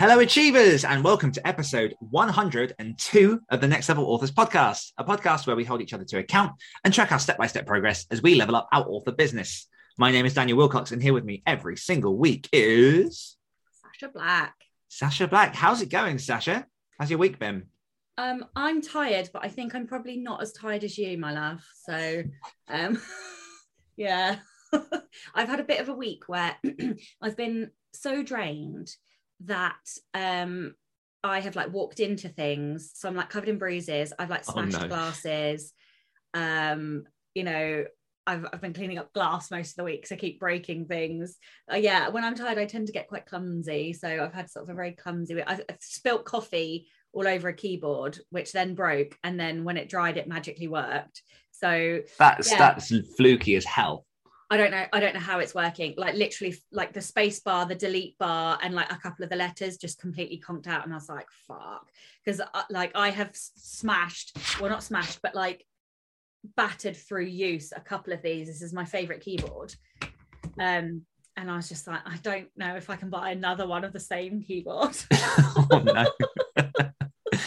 Hello, Achievers, and welcome to episode 102 of the Next Level Authors podcast, a podcast where we hold each other to account and track our step by step progress as we level up our author business. My name is Daniel Willcocks, and here with me every single week is Sacha Black. Sacha Black. How's it going, Sacha? How's your week been? Um, I'm tired, but I think I'm probably not as tired as you, my love. So, um, yeah, I've had a bit of a week where I've been so drained that um, I have like walked into things. So I'm like covered in bruises. I've like Oh, smashed no. glasses. Um, you know, I've, I've been cleaning up glass most of the week, so I keep breaking things. Uh, yeah, when I'm tired, I tend to get quite clumsy. So I've had sort of a very clumsy. I've, I've spilt coffee all over a keyboard, which then broke, and then when it dried, it magically worked. So That's Yeah. that's fluky as hell. I don't know. I don't know how it's working. Like literally, like the space bar, the delete bar, and like a couple of the letters just completely conked out. And I was like, "Fuck," because like I have smashed, well, not smashed, but like battered through use a couple of these. This is my favorite keyboard. Um, and I was just like, I don't know if I can buy another one of the same keyboard. oh no.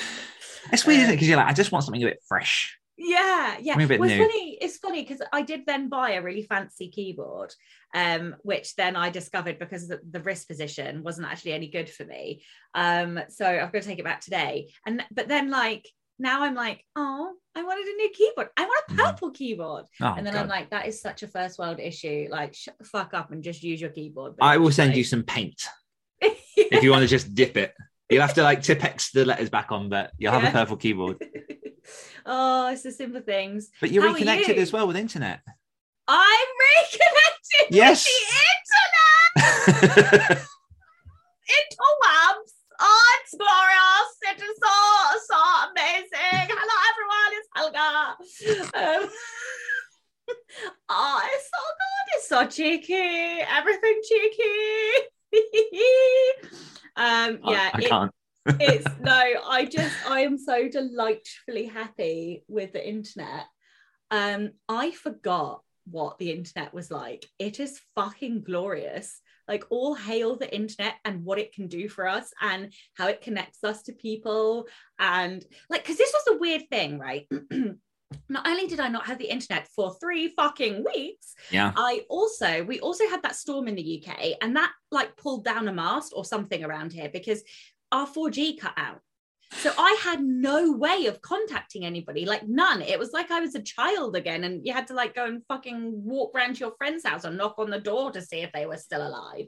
it's weird, isn't it? Because you're like, I just want something a bit fresh. Yeah, yeah. Well, it's funny. It's funny because I did then buy a really fancy keyboard, um, which then I discovered because the, the wrist position wasn't actually any good for me. Um, so I've got to take it back today. And but then like now I'm like, oh, I wanted a new keyboard. I want a Mhm. purple keyboard. Oh, and then God. I'm like, that is such a first world issue. Like, shut the fuck up and just use your keyboard. I will send Like- you some paint if you want to just dip it. You'll have to like Tipp-Ex the letters back on, but you'll have Yeah. a purple keyboard. oh, it's the simple things. But you're How reconnected you? as well with internet. I'm reconnected Yes. with the internet. interwebs. Oh, it's glorious. It is so, so amazing. Hello, everyone. It's Helga. Um, oh, it's so good. It's so cheeky. Everything cheeky. um, yeah, I, I it- can't. It's no, I just I am so delightfully happy with the internet. Um, I forgot what the internet was like. It is fucking glorious. Like all hail the internet and what it can do for us and how it connects us to people. And like, because this was a weird thing, right? not only did I not have the internet for three fucking weeks, Yeah. I also we also had that storm in the UK and that like pulled down a mast or something around here because our 4G cut out. So I had no way of contacting anybody, like none. It was like I was a child again, and you had to like go and fucking walk round to your friend's house and knock on the door to see if they were still alive.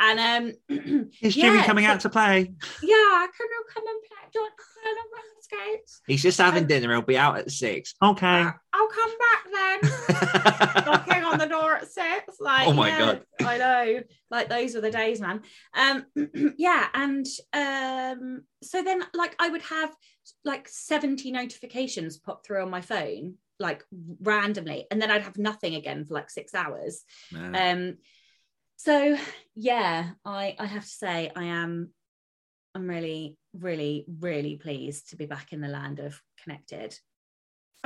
And um, Is yeah, Jimmy coming so- out to play? yeah, I can you come and play? Do you want to play on roller skates? He's just having dinner. He'll be out at six. Okay. Uh, I'll come back then. knocking on the door at six. Like, Oh my yeah, God. I know. Like those were the days, man. Um, yeah, and um, so then like I would have like 70 notifications pop through on my phone, like randomly, and then I'd have nothing again for like six hours. Man. Um, so yeah, I I have to say I am I'm really, really, really pleased to be back in the land of connected.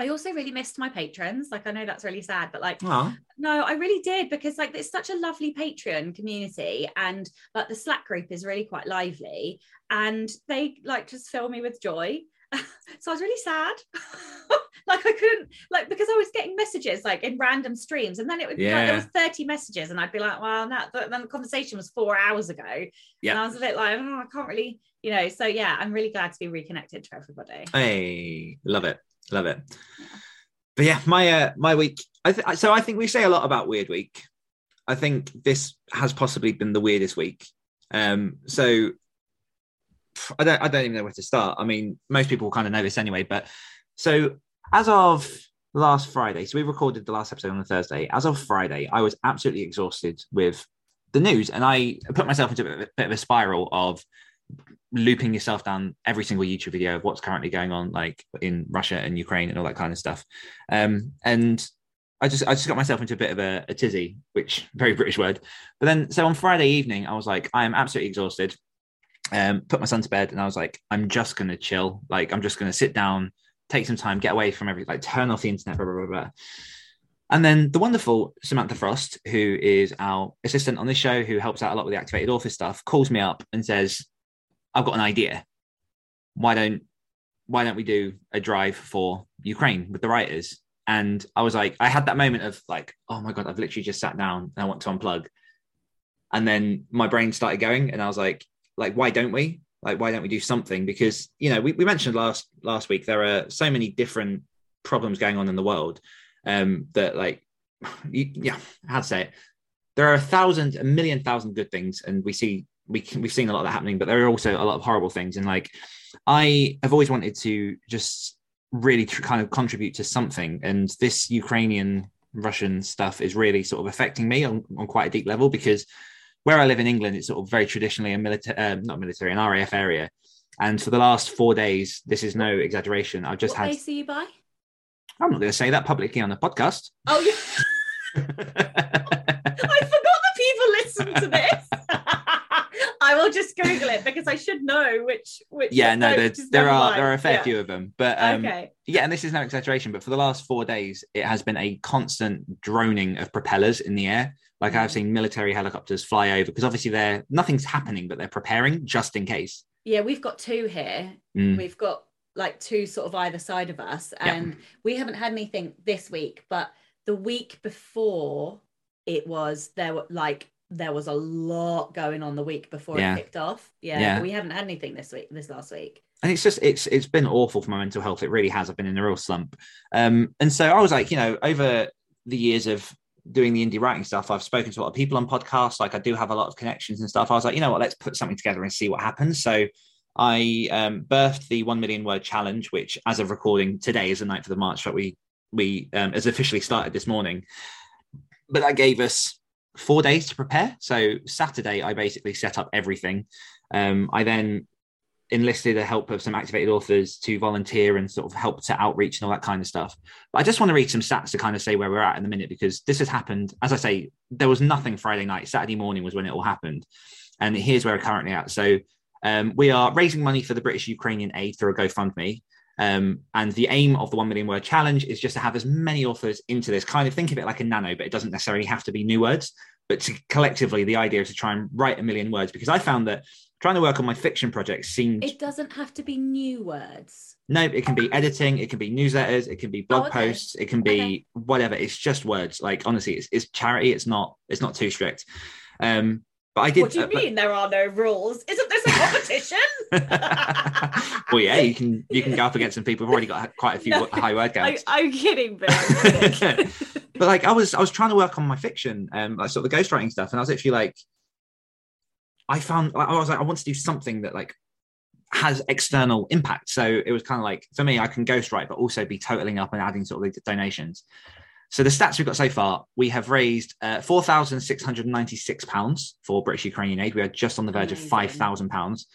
I also really missed my patrons. Like I know that's really sad, but like Aw. no, I really did because like it's such a lovely Patreon community and like the Slack group is really quite lively and they like just fill me with joy. so I was really sad. like I couldn't like because I was getting messages like in random streams and then it would be like there was 30 messages and I'd be like, well, no, but then the conversation was four hours ago. Yeah. And I was a bit like, oh, I can't really, you know. So yeah, I'm really glad to be reconnected to everybody. Hey, love it, love it. But yeah, my uh, my week. I th- so I think we say a lot about weird week. I think this has possibly been the weirdest week. Um, so I don't I don't even know where to start. I mean, most people kind of know this anyway. But so as of last Friday, so we recorded the last episode on a Thursday. As of Friday, I was absolutely exhausted with the news, and I put myself into a bit of a spiral of looping yourself down every single YouTube video of what's currently going on, like in Russia and Ukraine and all that kind of stuff. Um, and I just I just got myself into a bit of a, a tizzy, which very British word. But then so on Friday evening, I was like, I am absolutely exhausted. Um, put my son to bed, and I was like, I'm just gonna chill. Like I'm just gonna sit down, take some time, get away from everything, like turn off the internet, blah blah blah. blah. And then the wonderful Samantha Frost, who is our assistant on this show, who helps out a lot with the activated author stuff, calls me up and says, I've got an idea. Why don't why don't we do a drive for Ukraine with the writers? And I was like, I had that moment of like, oh my God, I've literally just sat down and I want to unplug. And then my brain started going and I was like, like, why don't we? Like, why don't we do something? Because, you know, we, we mentioned last last week there are so many different problems going on in the world um that like you, yeah, how to say it. There are a thousand, a million thousand good things, and we see we we've seen a lot of that happening, but there are also a lot of horrible things. And like, I have always wanted to just really tr- kind of contribute to something, and this Ukrainian Russian stuff is really sort of affecting me on, on quite a deep level because where I live in England, it's sort of very traditionally a military, uh, not military, an RAF area. And for the last four days, this is no exaggeration. I've just what had. base you by? I'm not going to say that publicly on the podcast. Oh, yeah. I forgot that people listen to this. I will just Google it because I should know which which. yeah, no, there, there are mind. there are a fair Yeah. few of them, but um, okay. yeah, and this is no exaggeration. But for the last four days, it has been a constant droning of propellers in the air. Like I've seen military helicopters fly over because obviously they're nothing's happening, but they're preparing just in case. Yeah, we've got two here. Mm. We've got like two sort of either side of us, and we haven't had anything this week, but the week before it was there were like there was a lot going on the week before Yeah. it kicked off. Yeah, Yeah. we haven't had anything this week, this last week. and it's just it's it's been awful for my mental health. It really has. I've been in a real slump. Um, and so I was like, you know, over the years of doing the indie writing stuff, I've spoken to a lot of people on podcasts. Like I do have a lot of connections and stuff. I was like, you know what, let's put something together and see what happens. So I um, birthed the one million word challenge, which, as of recording today, is the 9th of the March that we we um, has officially started this morning. But that gave us four days to prepare. So Saturday, I basically set up everything. Um, I then enlisted the help of some activated authors to volunteer and sort of help to outreach and all that kind of stuff. But I just want to read some stats to kind of say where we're at in the minute because this has happened. As I say, there was nothing Friday night. Saturday morning was when it all happened. And here's where we're currently at. So um, we are raising money for the British Ukrainian aid through a GoFundMe. Um, and the aim of the 1 million word challenge is just to have as many authors into this kind of think of it like a nano, but it doesn't necessarily have to be new words. But to, collectively, the idea is to try and write a million words because I found that trying to work on my fiction project seemed It doesn't have to be new words. no, it can be editing, it can be newsletters, it can be blog Oh, okay. posts, it can be Okay. whatever. It's just words. Like honestly, it's, it's charity. It's not. It's not too strict. Um, but I did. What do you uh, but- mean there are no rules? Isn't this a competition? well, yeah, you can you can go up against some people who've already got quite a few No, high word I, counts. I'm kidding, Bill. I'm kidding. but like I was I was trying to work on my fiction, um, like sort of the ghostwriting stuff, and I was actually like, I found I was like I want to do something that like has external impact. So it was kind of like for me, I can ghostwrite, but also be totaling up and adding sort of the donations. So the stats we've got so far, we have raised uh, four thousand six hundred ninety-six pounds for British Ukrainian aid. We are just on the verge of five thousand pounds.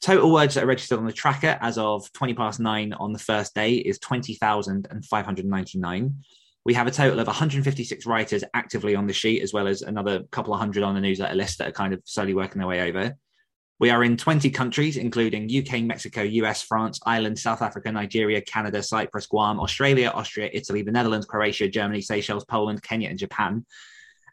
Total words that are registered on the tracker as of twenty past nine on the first day is twenty thousand and five hundred ninety-nine. We have a total of 156 writers actively on the sheet, as well as another couple of hundred on the newsletter list that are kind of slowly working their way over. We are in 20 countries, including UK, Mexico, US, France, Ireland, South Africa, Nigeria, Canada, Cyprus, Guam, Australia, Austria, Italy, the Netherlands, Croatia, Germany, Seychelles, Poland, Kenya, and Japan.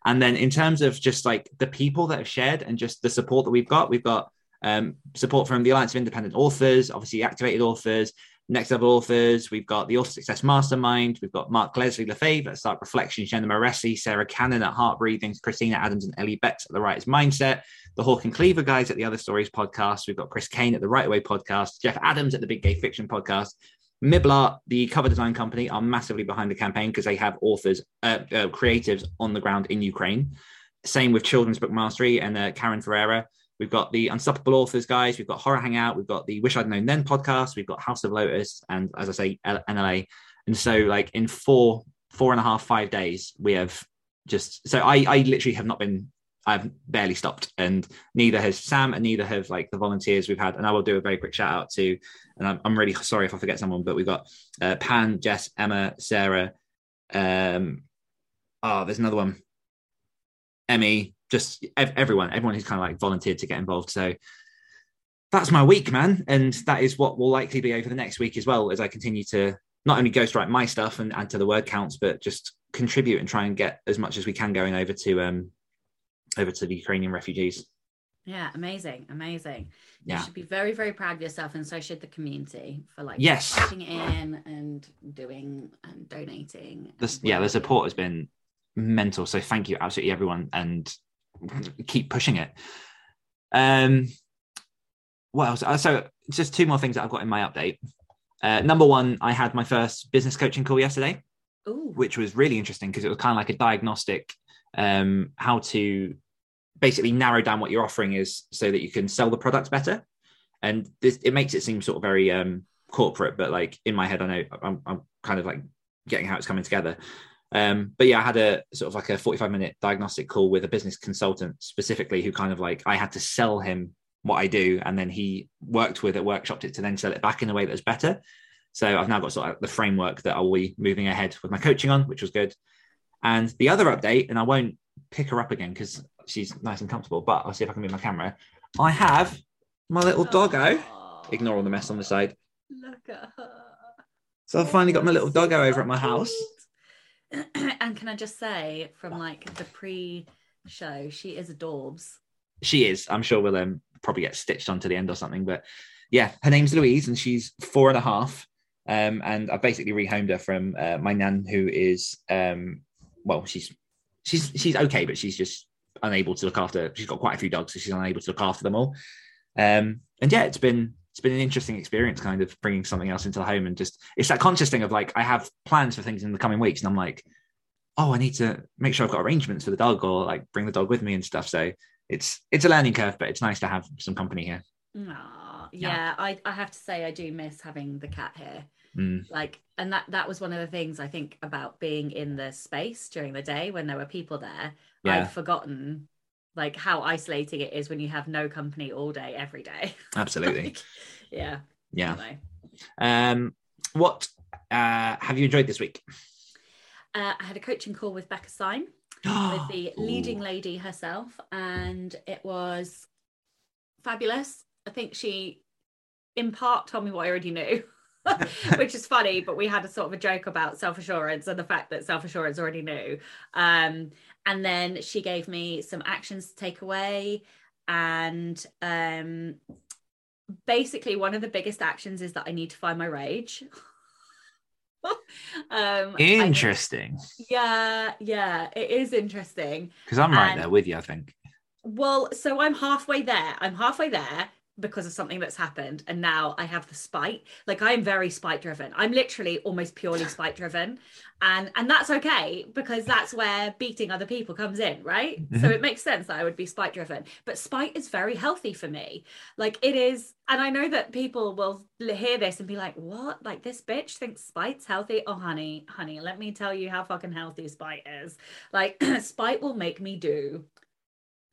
And then in terms of just like the people that have shared and just the support that we've got, we've got um, support from the Alliance of Independent Authors, obviously activated authors, next level authors. We've got the Author Success Mastermind. We've got Mark Leslie Lefebvre at Stark Reflection, Jenna Moreci, Sarah Cannon at Heart Breathings, Christina Adams and Ellie Betts at The Writer's Mindset, the Hawk and Cleaver guys at the Other Stories podcast. We've got Chris Kane at the Right Away podcast, Jeff Adams at the Big Gay Fiction podcast. Miblart, the cover design company, are massively behind the campaign because they have authors, uh, uh, creatives on the ground in Ukraine. Same with Children's Book Mastery and uh, Karen Ferreira. We've got the Unstoppable Authors guys. We've got Horror Hangout. We've got the Wish I'd Known Then podcast. We've got House of Lotus, and as I say, L- NLA. And so, like in four, four and a half, five days, we have just. So I, I literally have not been I've barely stopped, and neither has Sam, and neither have like the volunteers we've had. And I will do a very quick shout out to, and I'm, I'm really sorry if I forget someone, but we've got uh, Pan, Jess, Emma, Sarah. Um, oh, there's another one, Emmy, just ev- everyone, everyone who's kind of like volunteered to get involved. So that's my week, man, and that is what will likely be over the next week as well as I continue to not only ghostwrite my stuff and add to the word counts, but just contribute and try and get as much as we can going over to um over to the Ukrainian refugees. Yeah, amazing, amazing. Yeah. You should be very, very proud of yourself, and so should the community for like Yes. putting in and doing and donating. This, and yeah, the support has been mental. So thank you, absolutely everyone, and keep pushing it. Um, what else? Uh, So just two more things that I've got in my update. Uh, number one, I had my first business coaching call yesterday. Ooh, which was really interesting because it was kind of like a diagnostic um how to basically narrow down what your offering is so that you can sell the products better and this it makes it seem sort of very um corporate but like in my head i know i'm, I'm kind of like getting how it's coming together um but yeah i had a sort of like a 45 minute diagnostic call with a business consultant specifically who kind of like i had to sell him what i do and then he worked with it workshopped it to then sell it back in a way that was better so I've now got sort of the framework that I'll be moving ahead with my coaching on, which was good. And the other update, and I won't pick her up again because she's nice and comfortable, but I'll see if I can move my camera. I have my little doggo. Aw, Ignore all the mess on the side. Look at her. So I've finally got my little doggo over at my house. and can I just say, from like the pre-show, she is adorbs. She is. I'm sure we'll um, probably get stitched onto the end or something. But yeah, her name's Louise and she's four and a half. Um, and I've basically rehomed her from uh, my nan, who is um, well, she's she's she's okay, but she's just unable to look after. She's got quite a few dogs, so she's unable to look after them all. Um, and yeah, it's been it's been an interesting experience, kind of bringing something else into the home, and just it's that conscious thing of like I have plans for things in the coming weeks, and I'm like, oh, I need to make sure I've got arrangements for the dog, or like bring the dog with me and stuff. So it's it's a learning curve, but it's nice to have some company here. Aw, Yeah. yeah, I, I have to say I do miss having the cat here. Mm, Like, and that that was one of the things I think about being in the space during the day when there were people there. Yeah. I'd forgotten like how isolating it is when you have no company all day every day. absolutely, Like, yeah. yeah. Anyway. Um, what uh, have you enjoyed this week? Uh, I had a coaching call with Becca Syme. with the leading Ooh. lady herself, and it was fabulous. I think she, in part, told me what I already knew, which is funny. But we had a sort of a joke about self assurance and the fact that self assurance already knew. Um, and then she gave me some actions to take away, and um, basically, one of the biggest actions is that I need to find my rage. um, Interesting, yeah, yeah, it is interesting. because I'm right And- there with you. I think. Well, so I'm halfway there. I'm halfway there because of something that's happened. And now I have the spite. Like I am very spite driven. I'm literally almost purely spite driven. And and that's okay because that's where beating other people comes in, right? So Mhm. it makes sense that I would be spite driven. But spite is very healthy for me. Like it is, and I know that people will hear this and be like, what? Like this bitch thinks spite's healthy. Oh honey, honey, let me tell you how fucking healthy spite is. Like spite will make me do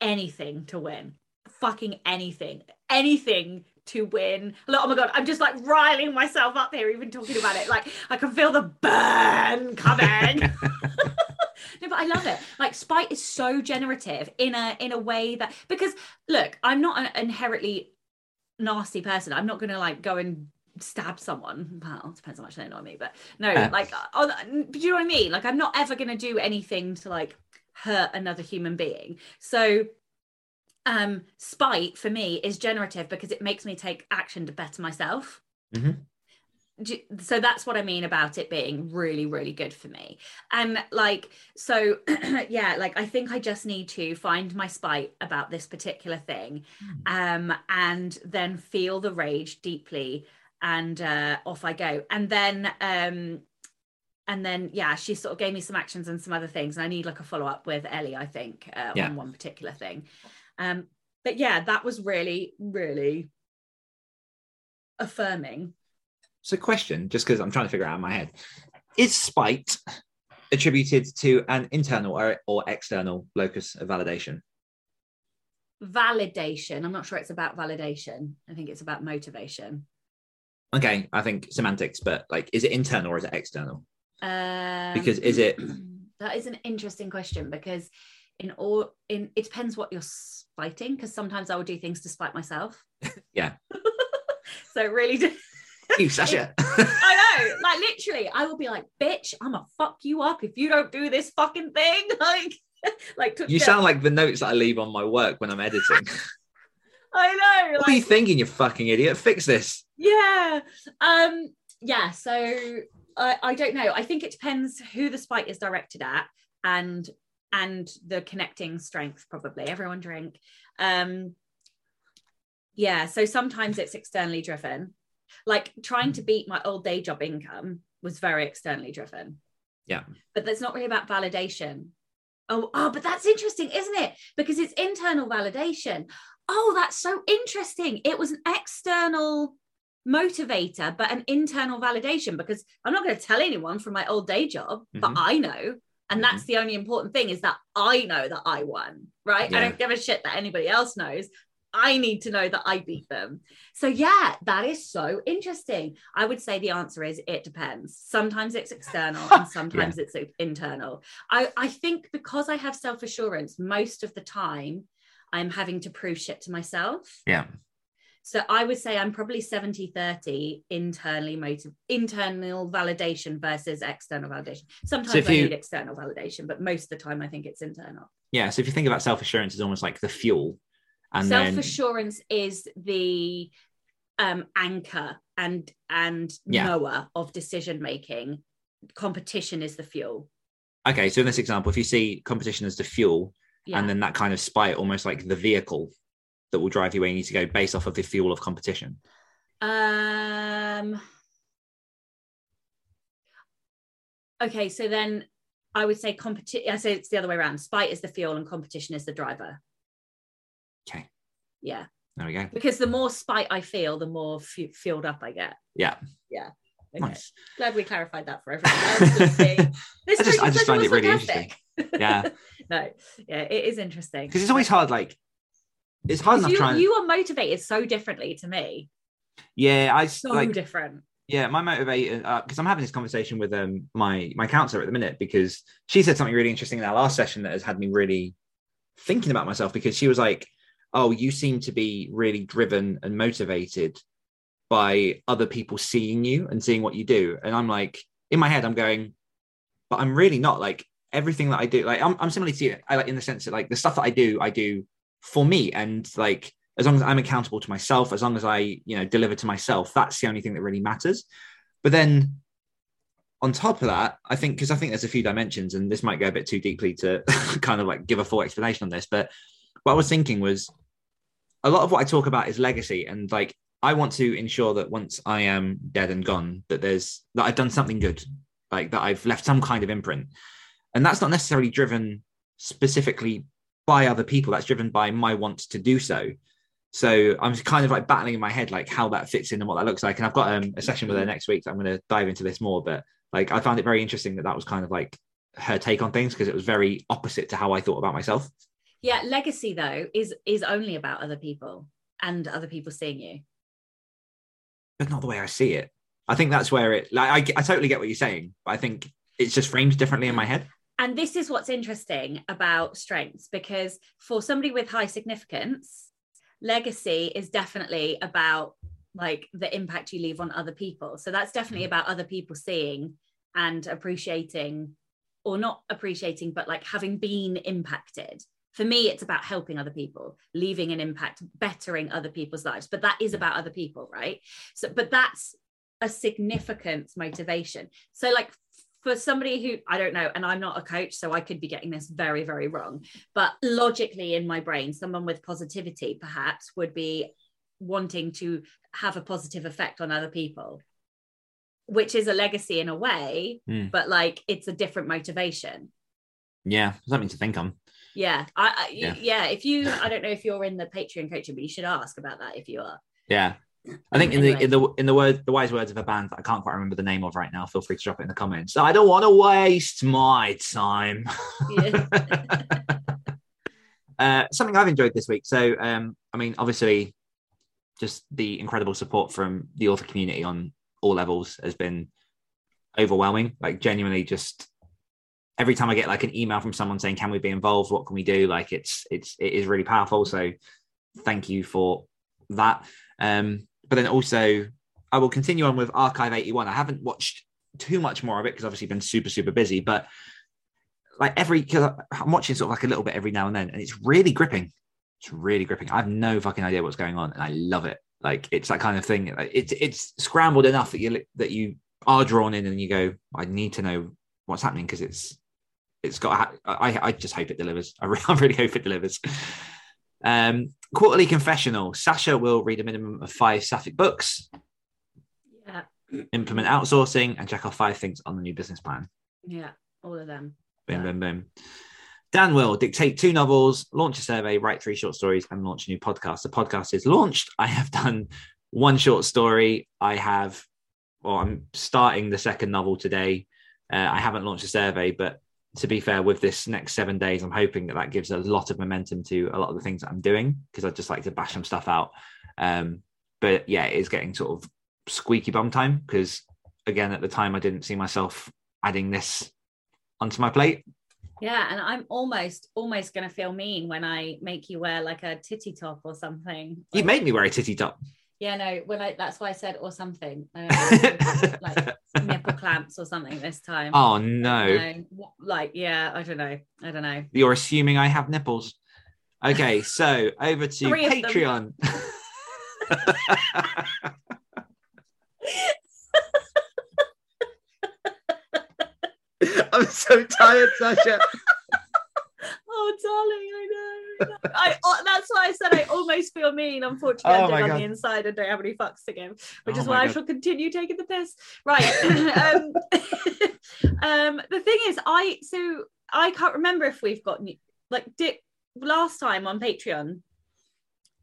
anything to win. Fucking anything. Anything to win. Look, oh my god, I'm just like riling myself up here, even talking about it. Like I can feel the burn coming. no, but I love it. Like spite is so generative in a in a way that because look, I'm not an inherently nasty person. I'm not gonna like go and stab someone. Well, it depends how much they annoy me, but no, Yeah. like oh, do you know what I mean? Like I'm not ever gonna do anything to like hurt another human being. So um spite for me is generative because it makes me take action to better myself. Mhm. Do- So that's what I mean about it being really, really good for me. And like, so yeah, like I think I just need to find my spite about this particular thing, um, and then feel the rage deeply, and uh, off I go. And then um, and then yeah she sort of gave me some actions and some other things and i need like a follow-up with ellie i think uh, Yeah. on one particular thing um but yeah that was really really affirming So, question, just because I'm trying to figure it out in my head, is spite attributed to an internal or, or external locus of validation? validation. I'm not sure it's about validation. I think it's about motivation. Okay, I think semantics, but like, is it internal or is it external? Um, Because is it- that is an interesting question because in all in it depends what you're spiting because sometimes I will do things to spite myself. Yeah. so really do- You, Sacha. I know, like literally, I will be like, "Bitch, I'm gonna fuck you up if you don't do this fucking thing." Like, like to, you sound like the notes that I leave on my work when I'm editing. I know, what are you thinking, you fucking idiot? Fix this. yeah, um, yeah. So I, I don't know. I think it depends who the spite is directed at and and the connecting strength. Probably everyone drink. Um, yeah. So sometimes it's externally driven. Like trying to beat my old day job income was very externally driven. Yeah. But that's not really about validation. Oh, oh, but that's interesting, isn't it? Because it's internal validation. Oh, that's so interesting. It was an external motivator, but an internal validation because I'm not going to tell anyone from my old day job, but Mhm. I know. And that's mm-hmm. the only important thing is that I know that I won, right? I don't give a shit that anybody else knows. I need to know that I beat them. So, yeah, that is so interesting. I would say the answer is it depends. Sometimes it's external and sometimes it's internal. I, I think because I have self assurance, most of the time I'm having to prove shit to myself. Yeah. So I would say I'm probably 70 30 internally motive, internal validation versus external validation. Sometimes if I you- need external validation, but most of the time I think it's internal. Yeah. So if you think about self assurance is almost like the fuel, and Self then assurance is the um, anchor and and Yeah. knower of decision making. Competition is the fuel. okay, so in this example, if you see competition as the fuel, Yeah. and then that kind of spite almost like the vehicle that will drive you where you need to go based off of the fuel of competition. Um. Okay, so then I would say competition. I say it's the other way around. Spite is the fuel, and competition is the driver. Okay. Yeah, There we go. because the more spite I feel, the more fu- fueled up I get. Yeah. Yeah. Okay. Nice. Glad we clarified that for everyone. This I just- I just find it really fantastic. Yeah. no, yeah, it is interesting Because it's always hard, like, it's hard enough you, trying. you are motivated so differently to me. yeah, I So like. different. yeah my motivator because i'm having this conversation with um my my counselor at the minute because she said something really interesting in our last session that has had me really thinking about myself because she was like oh you seem to be really driven and motivated by other people seeing you and seeing what you do and i'm like in my head i'm going but i'm really not like everything that i do like i'm, I'm similar to you i like in the sense that like the stuff that i do i do for me and like as long as I'm accountable to myself, as long as I, you know, deliver to myself, that's the only thing that really matters. But then on top of that, I think because I think there's a few dimensions, and this might go a bit too deeply to kind of like give a full explanation on this. But what I was thinking was a lot of what I talk about is legacy, and like I want to ensure that once I am dead and gone, that there's that I've done something good, like that I've left some kind of imprint, and that's not necessarily driven specifically by other people. That's driven by my wants to do so. So I'm kind of like battling in my head like how that fits in and what that looks like. And I've got um, a session with her next week. So I'm going to dive into this more. But like I found it very interesting that that was kind of like her take on things because it was very opposite to how I thought about myself. Yeah, legacy though is is only about other people and other people seeing you. But not the way I see it. I think that's where it like I, I totally get what you're saying, but I think it's just framed differently in my head. And this is what's interesting about strengths because for somebody with high significance, legacy is definitely about like the impact you leave on other people. So that's definitely mm-hmm. about other people seeing and appreciating or not appreciating, but like having been impacted. For me, it's about helping other people, leaving an impact, bettering other people's lives. But that is about other people, right? So, but that's a significant motivation. So, like for somebody who I don't know, and I'm not a coach, so I could be getting this very, very wrong. But logically, in my brain, someone with positivity perhaps would be wanting to have a positive effect on other people, which is a legacy in a way, Mm. but like it's a different motivation. Yeah, something to think on. Yeah, I, I Yeah. yeah. If you, I don't know if you're in the Patreon coaching, but you should ask about that if you are. Yeah. I think in the in the in the word the wise words of a band that I can't quite remember the name of right now. Feel free to drop it in the comments. I don't want to waste my time. Yeah. Uh, something I've enjoyed this week. So, um, I mean, obviously, just the incredible support from the author community on all levels has been overwhelming. Like, genuinely, just every time I get like an email from someone saying, "Can we be involved? What can we do?" Like, it's it's it is really powerful. So, thank you for that. Um, but then also, I will continue on with Archive 81. I haven't watched too much more of it because obviously been super super busy, but like every because I'm watching sort of like a little bit every now and then, and it's really gripping. It's really gripping. I have no fucking idea what's going on, and I love it. Like it's that kind of thing. It's it's scrambled enough that you that you are drawn in, and you go, I need to know what's happening because it's it's got. I I just hope it delivers. I really, I really hope it delivers. Um, quarterly confessional. Sasha will read a minimum of five sapphic books. Yeah. Implement outsourcing and check off five things on the new business plan. Yeah. All of them. Boom, Yeah. boom, boom. Dan will dictate two novels, launch a survey, write three short stories, and launch a new podcast. The podcast is launched. I have done one short story. I have, well, I'm starting the second novel today. Uh, I haven't launched a survey, but to be fair, with this next seven days, I'm hoping that that gives a lot of momentum to a lot of the things that I'm doing because I just like to bash some stuff out. Um, but yeah, it is getting sort of squeaky bum time because, again, at the time, I didn't see myself adding this onto my plate. Yeah, and I'm almost almost gonna feel mean when I make you wear like a titty top or something. You Like- made me wear a titty top. Yeah, no. When I that's why I said or something. I like nipple clamps or something this time. oh no. No, like yeah, I don't know. I don't know. You're assuming I have nipples. Okay, so over to Three. Patreon. I'm so tired, Sacha. Oh, darling, I know. I, oh, that's why I said I almost feel mean. Unfortunately, Oh I did on the inside and don't have any fucks to give, which Oh is why I shall continue taking the piss. Right. um, um, the thing is, I so I can't remember if we've got new, like did last time on Patreon.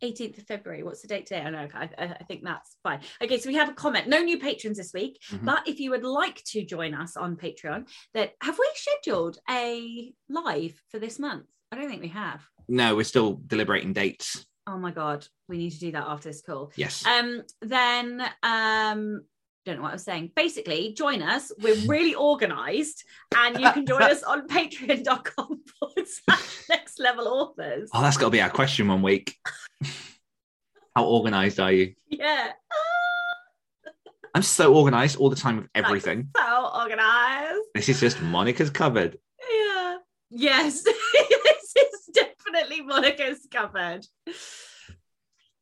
18th of February. What's the date today? I know. I, I think that's fine. Okay, so we have a comment. No new patrons this week, Mhm. but if you would like to join us on Patreon, that have we scheduled a live for this month? I don't think we have. No, we're still deliberating dates. Oh my god, we need to do that after this call. Yes. Um, then um, don't know what I was saying. Basically, join us. We're really organised, and you can join us on patreon.com forward slash next level authors. Oh, that's got to be our question one week. How organized are you? Yeah. I'm so organized all the time with everything. So organised. This is just Monica's cupboard. Yeah. Yes. definitely Monica's covered.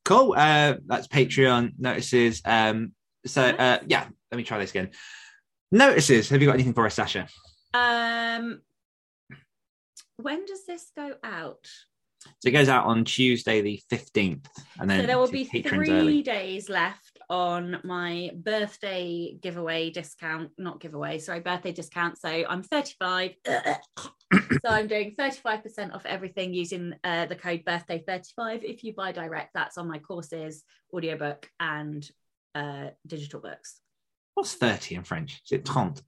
Cool. Uh, that's Patreon notices. Um, so uh, yeah, let me try this again. Notices. Have you got anything for us, Sacha? Um, when does this go out? So it goes out on Tuesday the fifteenth, and then so there will be three early. days left on my birthday giveaway discount, not giveaway, sorry, birthday discount. So I'm 35. so I'm doing 35% off everything using uh, the code birthday 35. If you buy direct, that's on my courses, audiobook, and uh, digital books. What's thirty in French? Is it trente?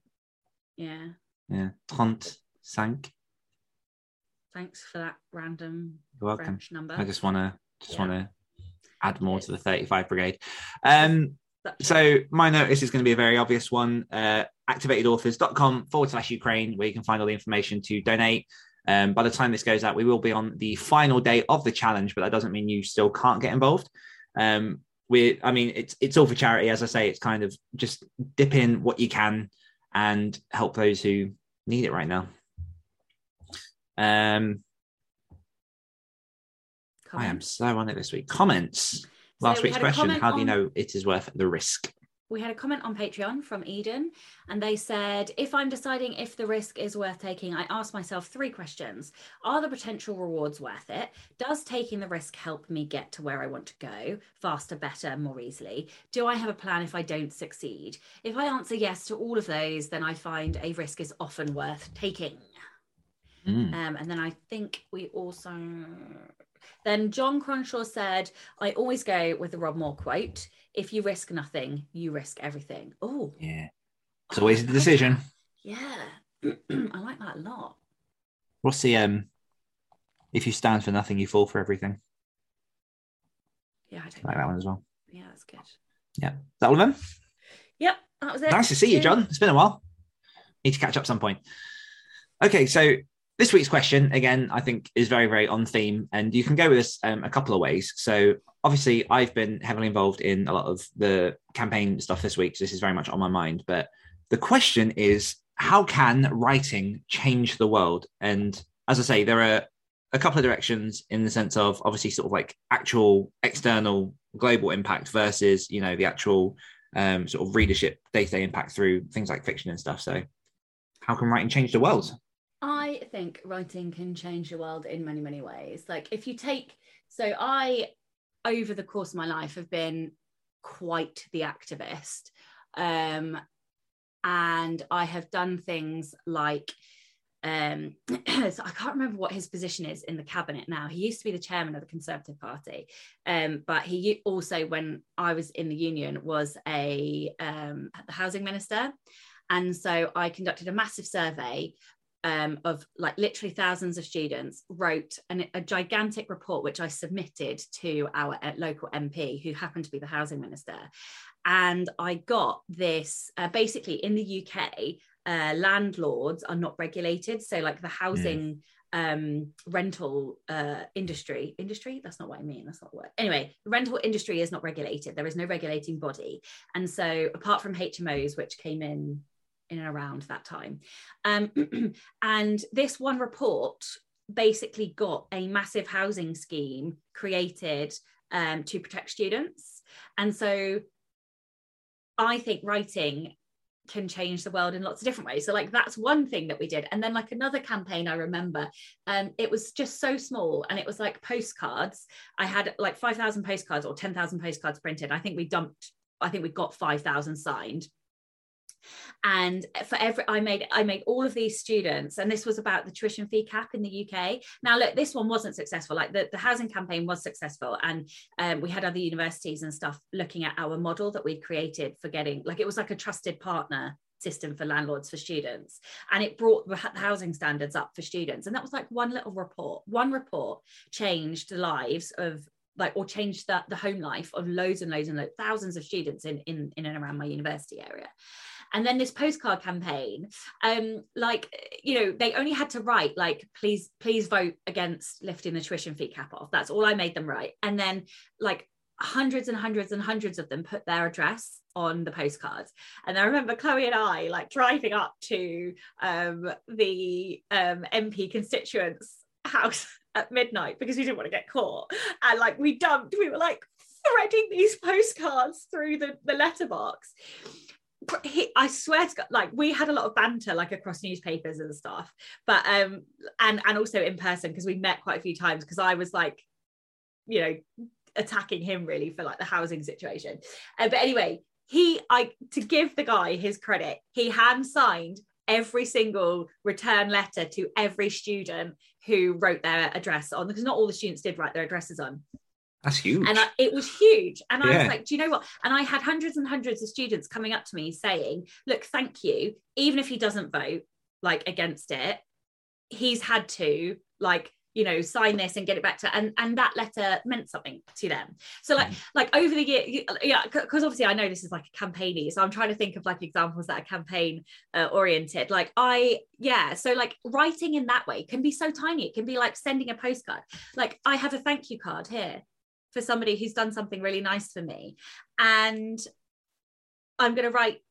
Yeah. Yeah, trente cinq. Thanks for that random You're welcome. French number. I just want to just Yeah. want to add more to the thirty-five brigade. Um, So my notice is going to be a very obvious one. Uh, activatedauthors.com forward slash Ukraine, where you can find all the information to donate. Um, by the time this goes out, we will be on the final day of the challenge, but that doesn't mean you still can't get involved. Um, we, I mean, it's it's all for charity. As I say, it's kind of just dip in what you can and help those who need it right now. Um, I am so on it this week. Comments. So Last we week's question: How do you on- know it is worth the risk? we had a comment on Patreon from Eden, and they said, If I'm deciding if the risk is worth taking, I ask myself three questions Are the potential rewards worth it? Does taking the risk help me get to where I want to go faster, better, more easily? Do I have a plan if I don't succeed? If I answer yes to all of those, then I find a risk is often worth taking. Mm. Um, and then I think we also. Then John Cronshaw said, I always go with the Rob Moore quote if you risk nothing, you risk everything. Oh, Yeah. It's always a decision. yeah. I like that a lot. What's the um If you stand for nothing, you fall for everything. Yeah, I I like that one as well. Yeah, that's good. Yeah. Is that all of them? Yep, that was it. Nice to see you, John. It's been a while. Need to catch up some point. Okay, so this week's question again, I think, is very, very on theme, and you can go with this um, a couple of ways. So, obviously, I've been heavily involved in a lot of the campaign stuff this week. So this is very much on my mind. But the question is, how can writing change the world? And as I say, there are a couple of directions in the sense of obviously sort of like actual external global impact versus you know the actual um, sort of readership day-to-day impact through things like fiction and stuff. So, how can writing change the world? I think writing can change the world in many, many ways. Like if you take, so I, over the course of my life, have been quite the activist. Um, and I have done things like, um, so I can't remember what his position is in the cabinet now. He used to be the chairman of the Conservative Party, um, but he also, when I was in the union, was a um, the housing minister. And so I conducted a massive survey um, of like literally thousands of students, wrote an, a gigantic report, which I submitted to our uh, local MP, who happened to be the housing minister. And I got this uh, basically in the UK, uh, landlords are not regulated. So, like the housing. Um, rental uh, industry industry that's not what i mean that's not what anyway the rental industry is not regulated there is no regulating body and so apart from hmos which came in in and around that time. Um, and this one report basically got a massive housing scheme created um, to protect students. And so I think writing can change the world in lots of different ways. So like that's one thing that we did. And then like another campaign I remember, um, it was just so small and it was like postcards. I had like 5,000 postcards or 10,000 postcards printed. I think we dumped, I think we got 5,000 signed and for every i made i made all of these students and this was about the tuition fee cap in the uk now look this one wasn't successful. Like the, the housing campaign was successful and um, we had other universities and stuff looking at our model that we'd created for getting like it was like a trusted partner system for landlords for students. And it brought the housing standards up for students. And that was like one little report one report changed the lives of like or changed the, the home life of loads and loads and loads, thousands of students in, in in and around my university area and then this postcard campaign um like you know they only had to write like please please vote against lifting the tuition fee cap off. That's all i made them write. And then like hundreds and hundreds and hundreds of them put their address on the postcards. And i remember chloe and i like driving up to um, the um, mp constituents house at midnight because we didn't want to get caught. And like we dumped we were like threading these postcards through the, the letterbox he, I swear to God, like we had a lot of banter like across newspapers and stuff, but um and and also in person because we met quite a few times because I was like, you know, attacking him really for like the housing situation. Uh, but anyway, he I to give the guy his credit, he hand signed every single return letter to every student who wrote their address on because not all the students did write their addresses on. That's huge. And I, it was huge. And I was like, do you know what? And I had hundreds and hundreds of students coming up to me saying, look, thank you. Even if he doesn't vote like against it, he's had to like you know sign this and get it back to and and that letter meant something to them so like mm. like over the year yeah because obviously i know this is like a campaigny so i'm trying to think of like examples that are campaign uh, oriented like i yeah so like writing in that way can be so tiny it can be like sending a postcard like i have a thank you card here for somebody who's done something really nice for me. And I'm going to write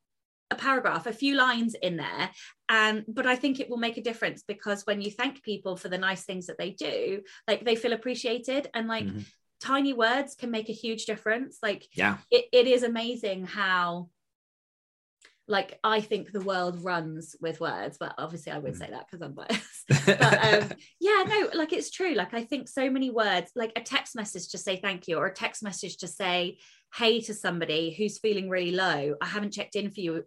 a paragraph, a few lines in there. And but I think it will make a difference because when you thank people for the nice things that they do, like they feel appreciated and like mm-hmm. tiny words can make a huge difference. Like yeah, it, it is amazing how like I think the world runs with words, but obviously I would mm. say that because I'm biased. but um, yeah, no, like it's true. Like I think so many words, like a text message to say thank you, or a text message to say hey to somebody who's feeling really low. I haven't checked in for you,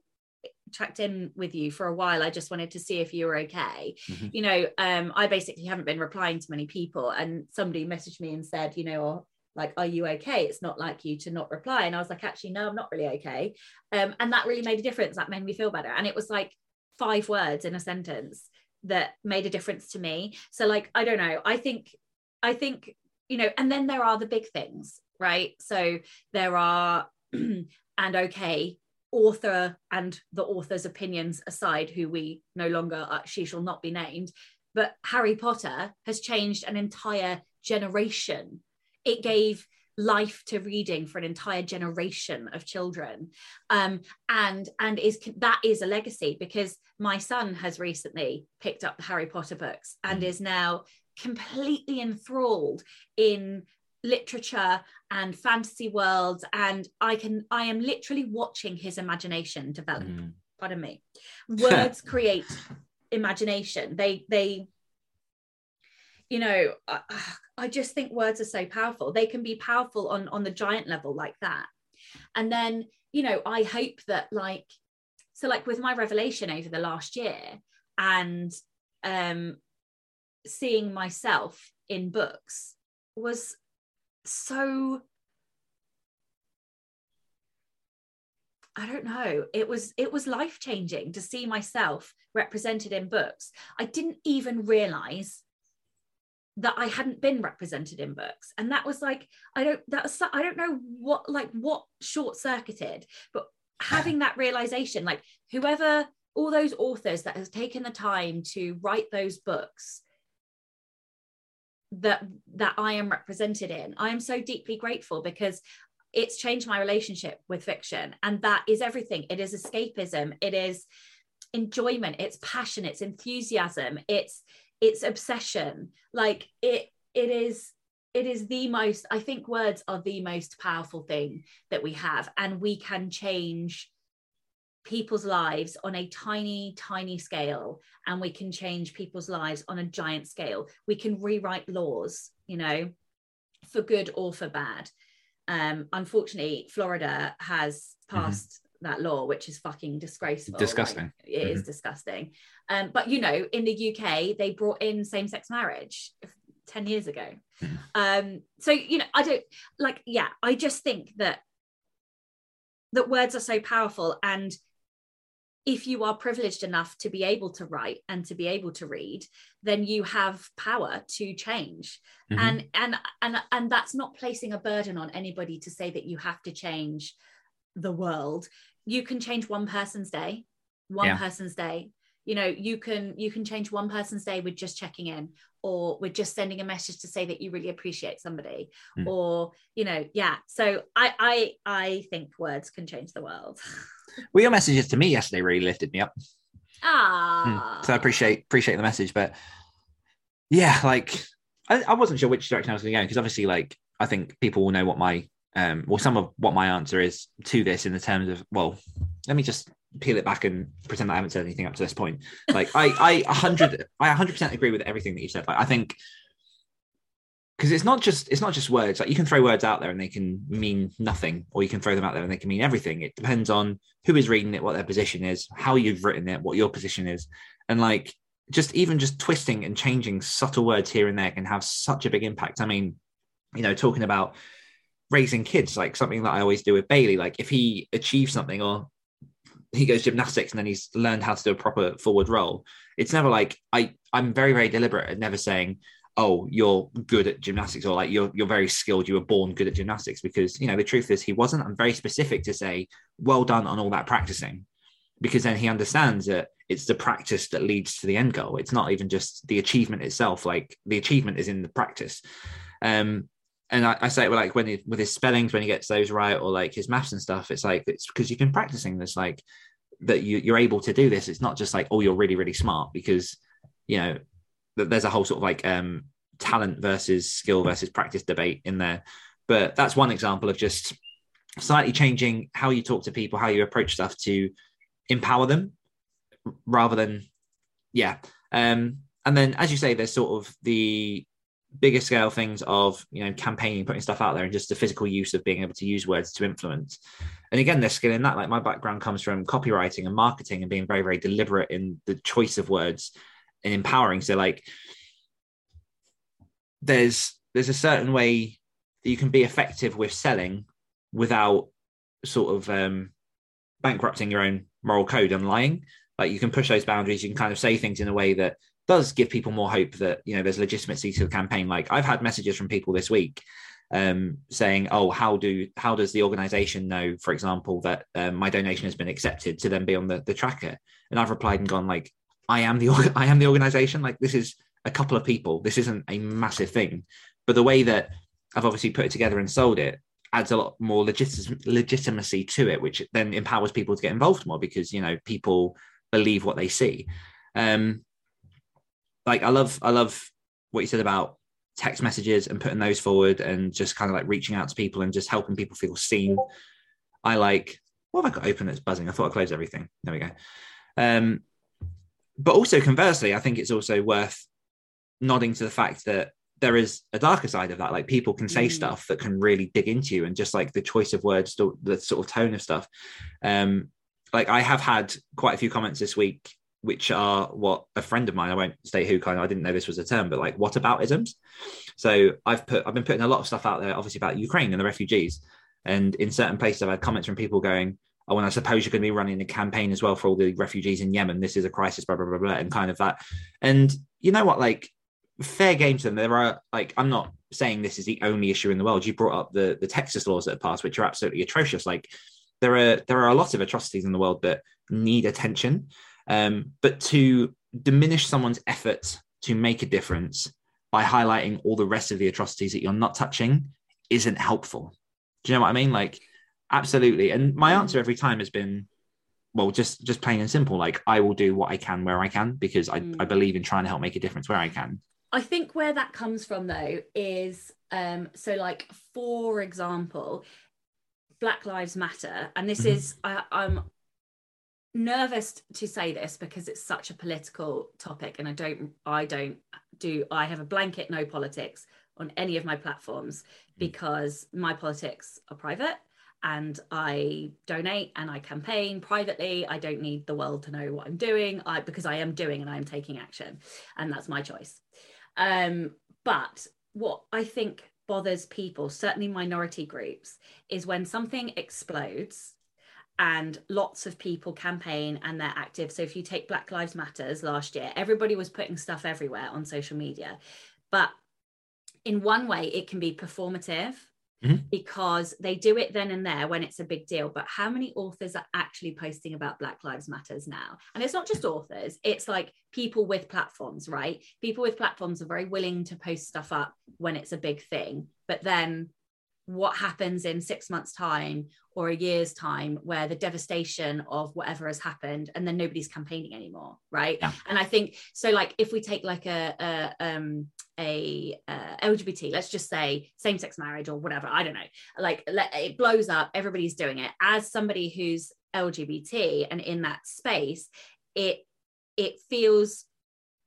checked in with you for a while. I just wanted to see if you were okay. Mm-hmm. You know, um, I basically haven't been replying to many people, and somebody messaged me and said, you know, like are you okay? It's not like you to not reply. And i was like actually no i'm not really okay. Um, and that really made a difference. That made me feel better. And it was like five words in a sentence that made a difference to me. So like i don't know. I think i think you know and then there are the big things right? So there are and okay author and the author's opinions aside who we no longer uh, she shall not be named. But harry potter has changed an entire generation it gave life to reading for an entire generation of children. Um, and and is that is a legacy because my son has recently picked up the harry potter books and mm. is now completely enthralled in literature and fantasy worlds. And i can i am literally watching his imagination develop. Mm. pardon me. Words create imagination. They they you know I, I just think words are so powerful they can be powerful on on the giant level like that and then you know i hope that like so like with my revelation over the last year and um seeing myself in books was so I don't know. It was it was life changing to see myself represented in books. I didn't even realize that I hadn't been represented in books, and that was like I don't that's I don't know what like what short circuited, but having that realization, like whoever all those authors that has taken the time to write those books that that I am represented in. I am so deeply grateful because it's changed my relationship with fiction. And that is everything. It is escapism, it is enjoyment, it's passion, it's enthusiasm, it's it's obsession. Like it it is it is the most I think words are the most powerful thing that we have and we can change people's lives on a tiny, tiny scale, and we can change people's lives on a giant scale. We can rewrite laws, you know, for good or for bad. Um, unfortunately, Florida has mm-hmm. passed. That law, which is fucking disgraceful. Disgusting. Like, it mm-hmm. is disgusting. Um, but you know, in the UK, they brought in same-sex marriage 10 years ago. Mm-hmm. Um, so you know, I don't like, yeah, I just think that that words are so powerful and if you are privileged enough to be able to write and to be able to read then you have power to change mm-hmm. and and and and that's not placing a burden on anybody to say that you have to change the world you can change one person's day one yeah. person's day you know you can you can change one person's day with just checking in or with just sending a message to say that you really appreciate somebody mm. or you know yeah so i i i think words can change the world well your messages to me yesterday really lifted me up ah mm. so i appreciate appreciate the message but yeah like i, I wasn't sure which direction i was going to go because obviously like i think people will know what my um well some of what my answer is to this in the terms of well let me just peel it back and pretend I haven't said anything up to this point. Like I, I, hundred, I hundred percent agree with everything that you said. Like I think because it's not just it's not just words. Like you can throw words out there and they can mean nothing, or you can throw them out there and they can mean everything. It depends on who is reading it, what their position is, how you've written it, what your position is, and like just even just twisting and changing subtle words here and there can have such a big impact. I mean, you know, talking about raising kids, like something that I always do with Bailey. Like if he achieves something or he goes gymnastics and then he's learned how to do a proper forward roll. It's never like I I'm very very deliberate at never saying oh you're good at gymnastics or like you're you're very skilled you were born good at gymnastics because you know the truth is he wasn't. I'm very specific to say well done on all that practicing because then he understands that it's the practice that leads to the end goal. It's not even just the achievement itself. Like the achievement is in the practice. Um, and I, I, say well, like when he, with his spellings when he gets those right or like his maths and stuff it's like it's because you've been practicing this like that you, you're able to do this. It's not just like oh you're really really smart because you know there's a whole sort of like um talent versus skill versus practice debate in there. But that's one example of just slightly changing how you talk to people how you approach stuff to empower them rather than yeah. Um and then as you say there's sort of the bigger scale things of you know campaigning putting stuff out there and just the physical use of being able to use words to influence. And again there's skill in that. Like my background comes from copywriting and marketing and being very very deliberate in the choice of words and empowering. So like there's there's a certain way that you can be effective with selling without sort of um bankrupting your own moral code and lying. Like you can push those boundaries. You can kind of say things in a way that does give people more hope that you know there's legitimacy to the campaign. Like I've had messages from people this week um, saying, "Oh, how do how does the organisation know, for example, that um, my donation has been accepted to then be on the, the tracker?" And I've replied and gone like, "I am the I am the organisation. Like this is a couple of people. This isn't a massive thing, but the way that I've obviously put it together and sold it adds a lot more legit- legitimacy to it, which then empowers people to get involved more because you know people believe what they see. Um, like I love I love what you said about text messages and putting those forward and just kind of like reaching out to people and just helping people feel seen. I like what have I got open that's buzzing? I thought I closed everything. There we go. Um, but also conversely, I think it's also worth nodding to the fact that there is a darker side of that. Like people can say mm. stuff that can really dig into you, and just like the choice of words, the sort of tone of stuff. Um, like I have had quite a few comments this week, which are what a friend of mine, I won't state who, kind of, I didn't know this was a term, but like what about isms? So I've put, I've been putting a lot of stuff out there, obviously about Ukraine and the refugees, and in certain places I've had comments from people going, oh, and I suppose you're going to be running a campaign as well for all the refugees in Yemen. This is a crisis, blah blah blah blah, and kind of that. And you know what, like fair game to them. There are like I'm not saying this is the only issue in the world. You brought up the the Texas laws that have passed, which are absolutely atrocious. Like there are there are a lot of atrocities in the world that need attention. Um, but to diminish someone's effort to make a difference by highlighting all the rest of the atrocities that you're not touching isn't helpful. Do you know what I mean? Like absolutely. And my answer every time has been well just just plain and simple like i will do what i can where i can because i, mm. I believe in trying to help make a difference where i can I think where that comes from though is um so like for example Black Lives Matter and this mm-hmm. is I, I'm nervous to say this because it's such a political topic and I don't I don't do I have a blanket no politics on any of my platforms mm. because my politics are private and I donate and I campaign privately. I don't need the world to know what I'm doing I, because I am doing and I am taking action and that's my choice. Um, but what I think bothers people, certainly minority groups, is when something explodes and lots of people campaign and they're active. So if you take Black Lives Matters last year, everybody was putting stuff everywhere on social media. But in one way, it can be performative mm-hmm. because they do it then and there when it's a big deal. But how many authors are actually posting about Black Lives Matters now? And it's not just authors, it's like people with platforms, right? People with platforms are very willing to post stuff up when it's a big thing. But then what happens in six months' time or a year's time where the devastation of whatever has happened and then nobody's campaigning anymore right yeah. and i think so like if we take like a, a um a uh, lgbt let's just say same-sex marriage or whatever i don't know like let, it blows up everybody's doing it as somebody who's lgbt and in that space it it feels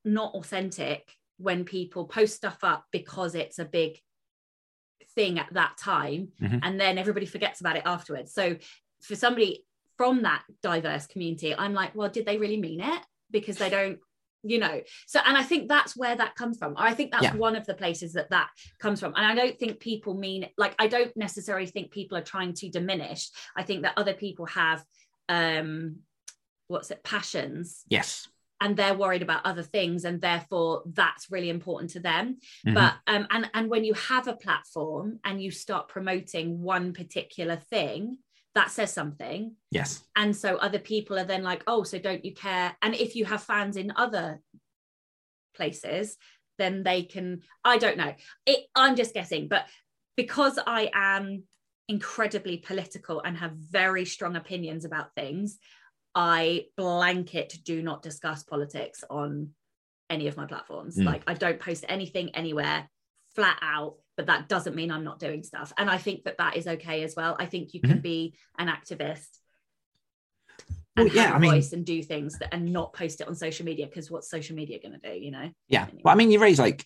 not authentic when people post stuff up because it's a big thing at that time mm-hmm. and then everybody forgets about it afterwards. So for somebody from that diverse community i'm like well did they really mean it? Because they don't you know. So and i think that's where that comes from. I think that's yeah. one of the places that that comes from. And i don't think people mean like i don't necessarily think people are trying to diminish. I think that other people have um what's it passions. Yes and they're worried about other things and therefore that's really important to them. Mm-hmm. but um and and when you have a platform and you start promoting one particular thing that says something. Yes. And so other people are then like oh so don't you care? And if you have fans in other places then they can i don't know. It i'm just guessing but because i am incredibly political and have very strong opinions about things I blanket do not discuss politics on any of my platforms. Mm. Like I don't post anything anywhere flat out, but that doesn't mean I'm not doing stuff. And I think that that is okay as well. I think you can mm-hmm. be an activist and well, yeah, have a I mean, voice and do things that, and not post it on social media because what's social media going to do, you know? Yeah. Anyway. Well, I mean, you raise like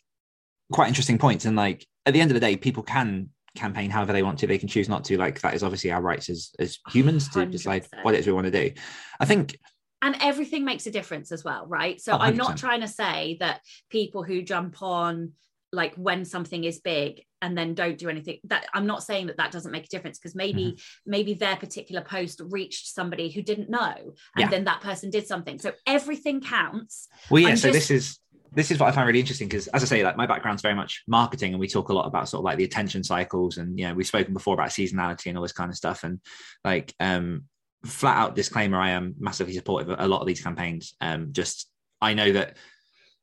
quite interesting points, and like at the end of the day, people can campaign however they want to. They can choose not to. Like that is obviously our rights as as humans to 100%. decide what it is we want to do. I think and everything makes a difference as well, right? So i am not trying to say that people who jump on like when something is big and then don't do anything that i'm not saying that that doesn't make a difference because maybe mm-hmm. maybe their particular post reached somebody who didn't know and yeah. then that person did something so everything counts well yeah I'm so just, this is this is what I find really interesting because, as I say, like my background's very much marketing, and we talk a lot about sort of like the attention cycles, and you know, we've spoken before about seasonality and all this kind of stuff. And like, um, flat out disclaimer, I am massively supportive of a lot of these campaigns. Um, just I know that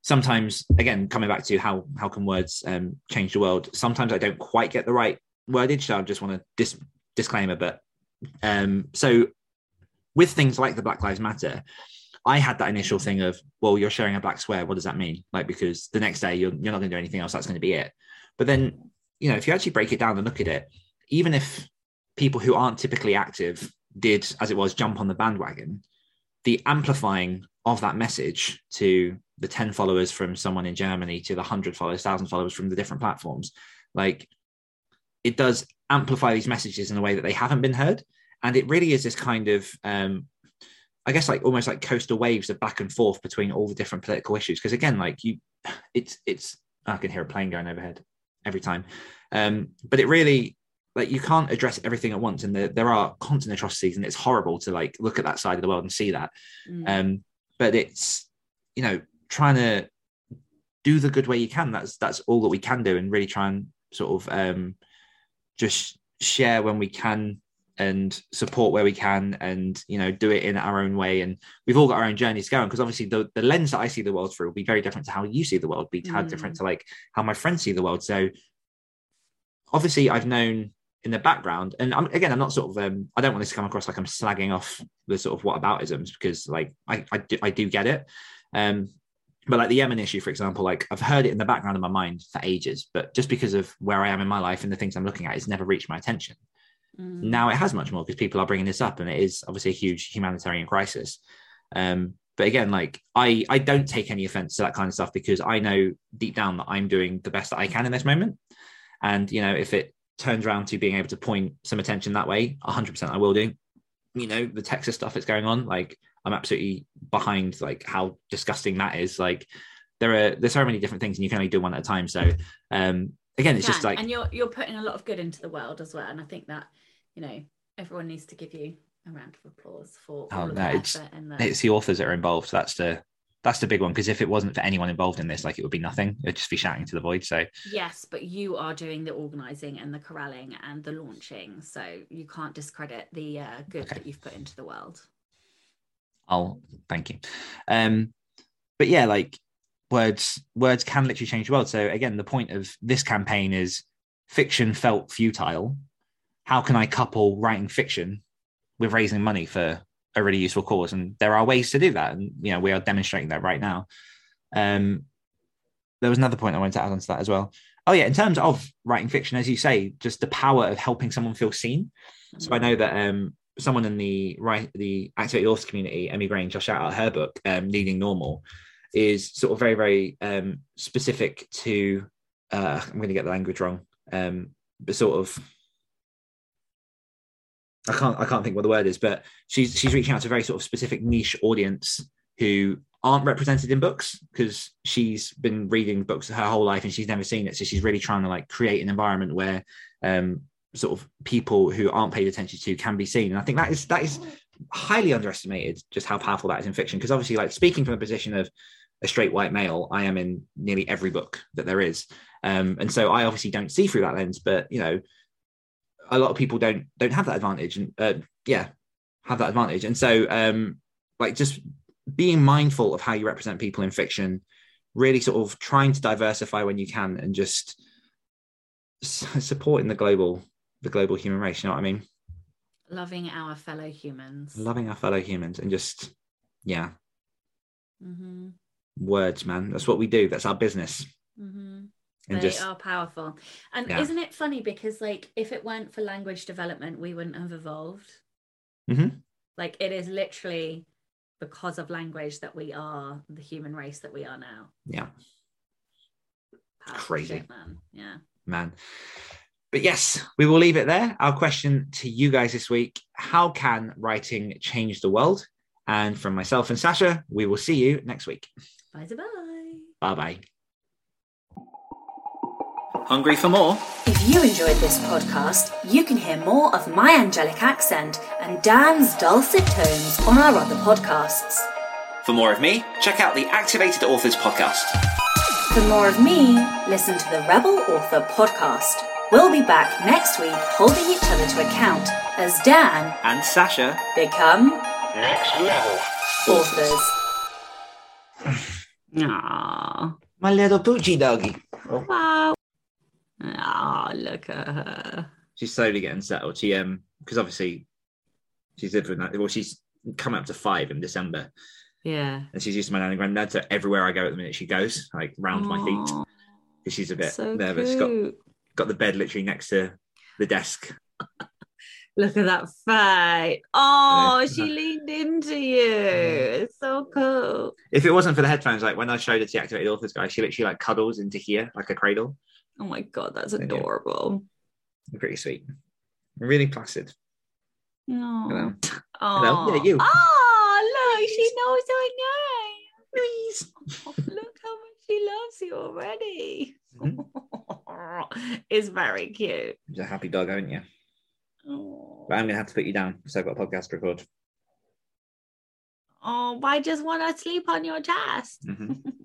sometimes, again, coming back to how how can words um, change the world? Sometimes I don't quite get the right wordage, so I just want to dis- disclaimer. But um, so with things like the Black Lives Matter I had that initial thing of, well, you're sharing a black square. What does that mean? Like, because the next day you're, you're not going to do anything else. That's going to be it. But then, you know, if you actually break it down and look at it, even if people who aren't typically active did, as it was, jump on the bandwagon, the amplifying of that message to the 10 followers from someone in Germany to the 100 followers, 1,000 followers from the different platforms, like it does amplify these messages in a way that they haven't been heard. And it really is this kind of um, I guess like almost like coastal waves of back and forth between all the different political issues. Because again, like you, it's it's I can hear a plane going overhead every time, um, but it really like you can't address everything at once, and there, there are constant atrocities, and it's horrible to like look at that side of the world and see that. Mm. Um, but it's you know trying to do the good way you can. That's that's all that we can do, and really try and sort of um, just share when we can and support where we can and you know do it in our own way and we've all got our own journeys going because obviously the, the lens that i see the world through will be very different to how you see the world be mm. different to like how my friends see the world so obviously i've known in the background and I'm, again i'm not sort of um, i don't want this to come across like i'm slagging off the sort of what aboutisms because like i i do, I do get it um but like the Yemen issue, for example, like I've heard it in the background of my mind for ages, but just because of where I am in my life and the things I'm looking at, it's never reached my attention. Mm. Now it has much more because people are bringing this up, and it is obviously a huge humanitarian crisis. Um, but again, like I, I don't take any offense to that kind of stuff because I know deep down that I'm doing the best that I can in this moment. And you know, if it turns around to being able to point some attention that way, 100% I will do. You know, the Texas stuff that's going on, like I'm absolutely behind like how disgusting that is. Like there are there's so many different things, and you can only do one at a time. So um, again, it's just like and you're you're putting a lot of good into the world as well. And I think that you know, everyone needs to give you a round of applause for oh, no, it's, the... it's the authors that are involved. That's the that's the big one because if it wasn't for anyone involved in this, like it would be nothing. It'd just be shouting to the void. So yes, but you are doing the organising and the corralling and the launching, so you can't discredit the uh, good okay. that you've put into the world. I'll thank you. Um, but yeah, like words, words can literally change the world. So again, the point of this campaign is fiction felt futile how can I couple writing fiction with raising money for a really useful cause? And there are ways to do that. And, you know, we are demonstrating that right now. Um, there was another point I wanted to add on to that as well. Oh, yeah. In terms of writing fiction, as you say, just the power of helping someone feel seen. So I know that um, someone in the right the activated authors community, Emmy Grange, I'll shout out her book, um, Needing Normal, is sort of very, very um, specific to, uh, I'm going to get the language wrong, um, but sort of I can't I can't think what the word is, but she's she's reaching out to a very sort of specific niche audience who aren't represented in books because she's been reading books her whole life and she's never seen it. So she's really trying to like create an environment where um, sort of people who aren't paid attention to can be seen. And I think that is that is highly underestimated just how powerful that is in fiction. Because obviously, like speaking from a position of a straight white male, I am in nearly every book that there is. Um, and so I obviously don't see through that lens, but you know, a lot of people don't don't have that advantage and uh, yeah have that advantage. And so um like just being mindful of how you represent people in fiction really sort of trying to diversify when you can and just supporting the global the global human race you know what i mean? Loving our fellow humans. Loving our fellow humans and just yeah. Mm-hmm. words man. That's what we do. That's our business. Mm-hmm they just, are powerful. And yeah. isn't it funny because like if it weren't for language development we wouldn't have evolved? Mm-hmm. like it is literally because of language that we are the human race that we are now. Yeah. Powerful crazy. shit, man. Yeah. Man. But yes we will leave it there. Our question to you guys this week how can writing change the world? And from myself and Sacha we will see you next week. Bye bye bye bye Hungry for more? If you enjoyed this podcast, you can hear more of my angelic accent and Dan's dulcet tones on our other podcasts. For more of me, check out the Activated Authors podcast. For more of me, listen to the Rebel Author podcast. We'll be back next week holding each other to account as Dan And Sacha. become Next level. authors. Aww. My little poochie doggy. Wow. Oh, look at her. She's slowly getting settled. She um because obviously she's lived with that. Well, she's coming up to five in December, Yeah. and she's used to my nan and granddad. So everywhere I go at the minute she goes, like round my feet, because she's a bit So nervous. She's Got got the bed literally next to the desk. Look at that fight. Oh, she leaned into you. It's so cool. If it wasn't for the headphones, like when I showed her to the activated authors guy, she literally like cuddles into here like a cradle. Oh my god, that's adorable. Yeah. Pretty sweet. Really placid. No. Hello. Oh. Yeah, you. Oh, look, she knows her name. Please. Oh, look how much she loves you already. Mm-hmm. it's very cute. You're a happy dog, aren't you? Oh, But I'm gonna have to put you down because I've got a podcast to record. oh I just want to sleep on your chest. Mhm.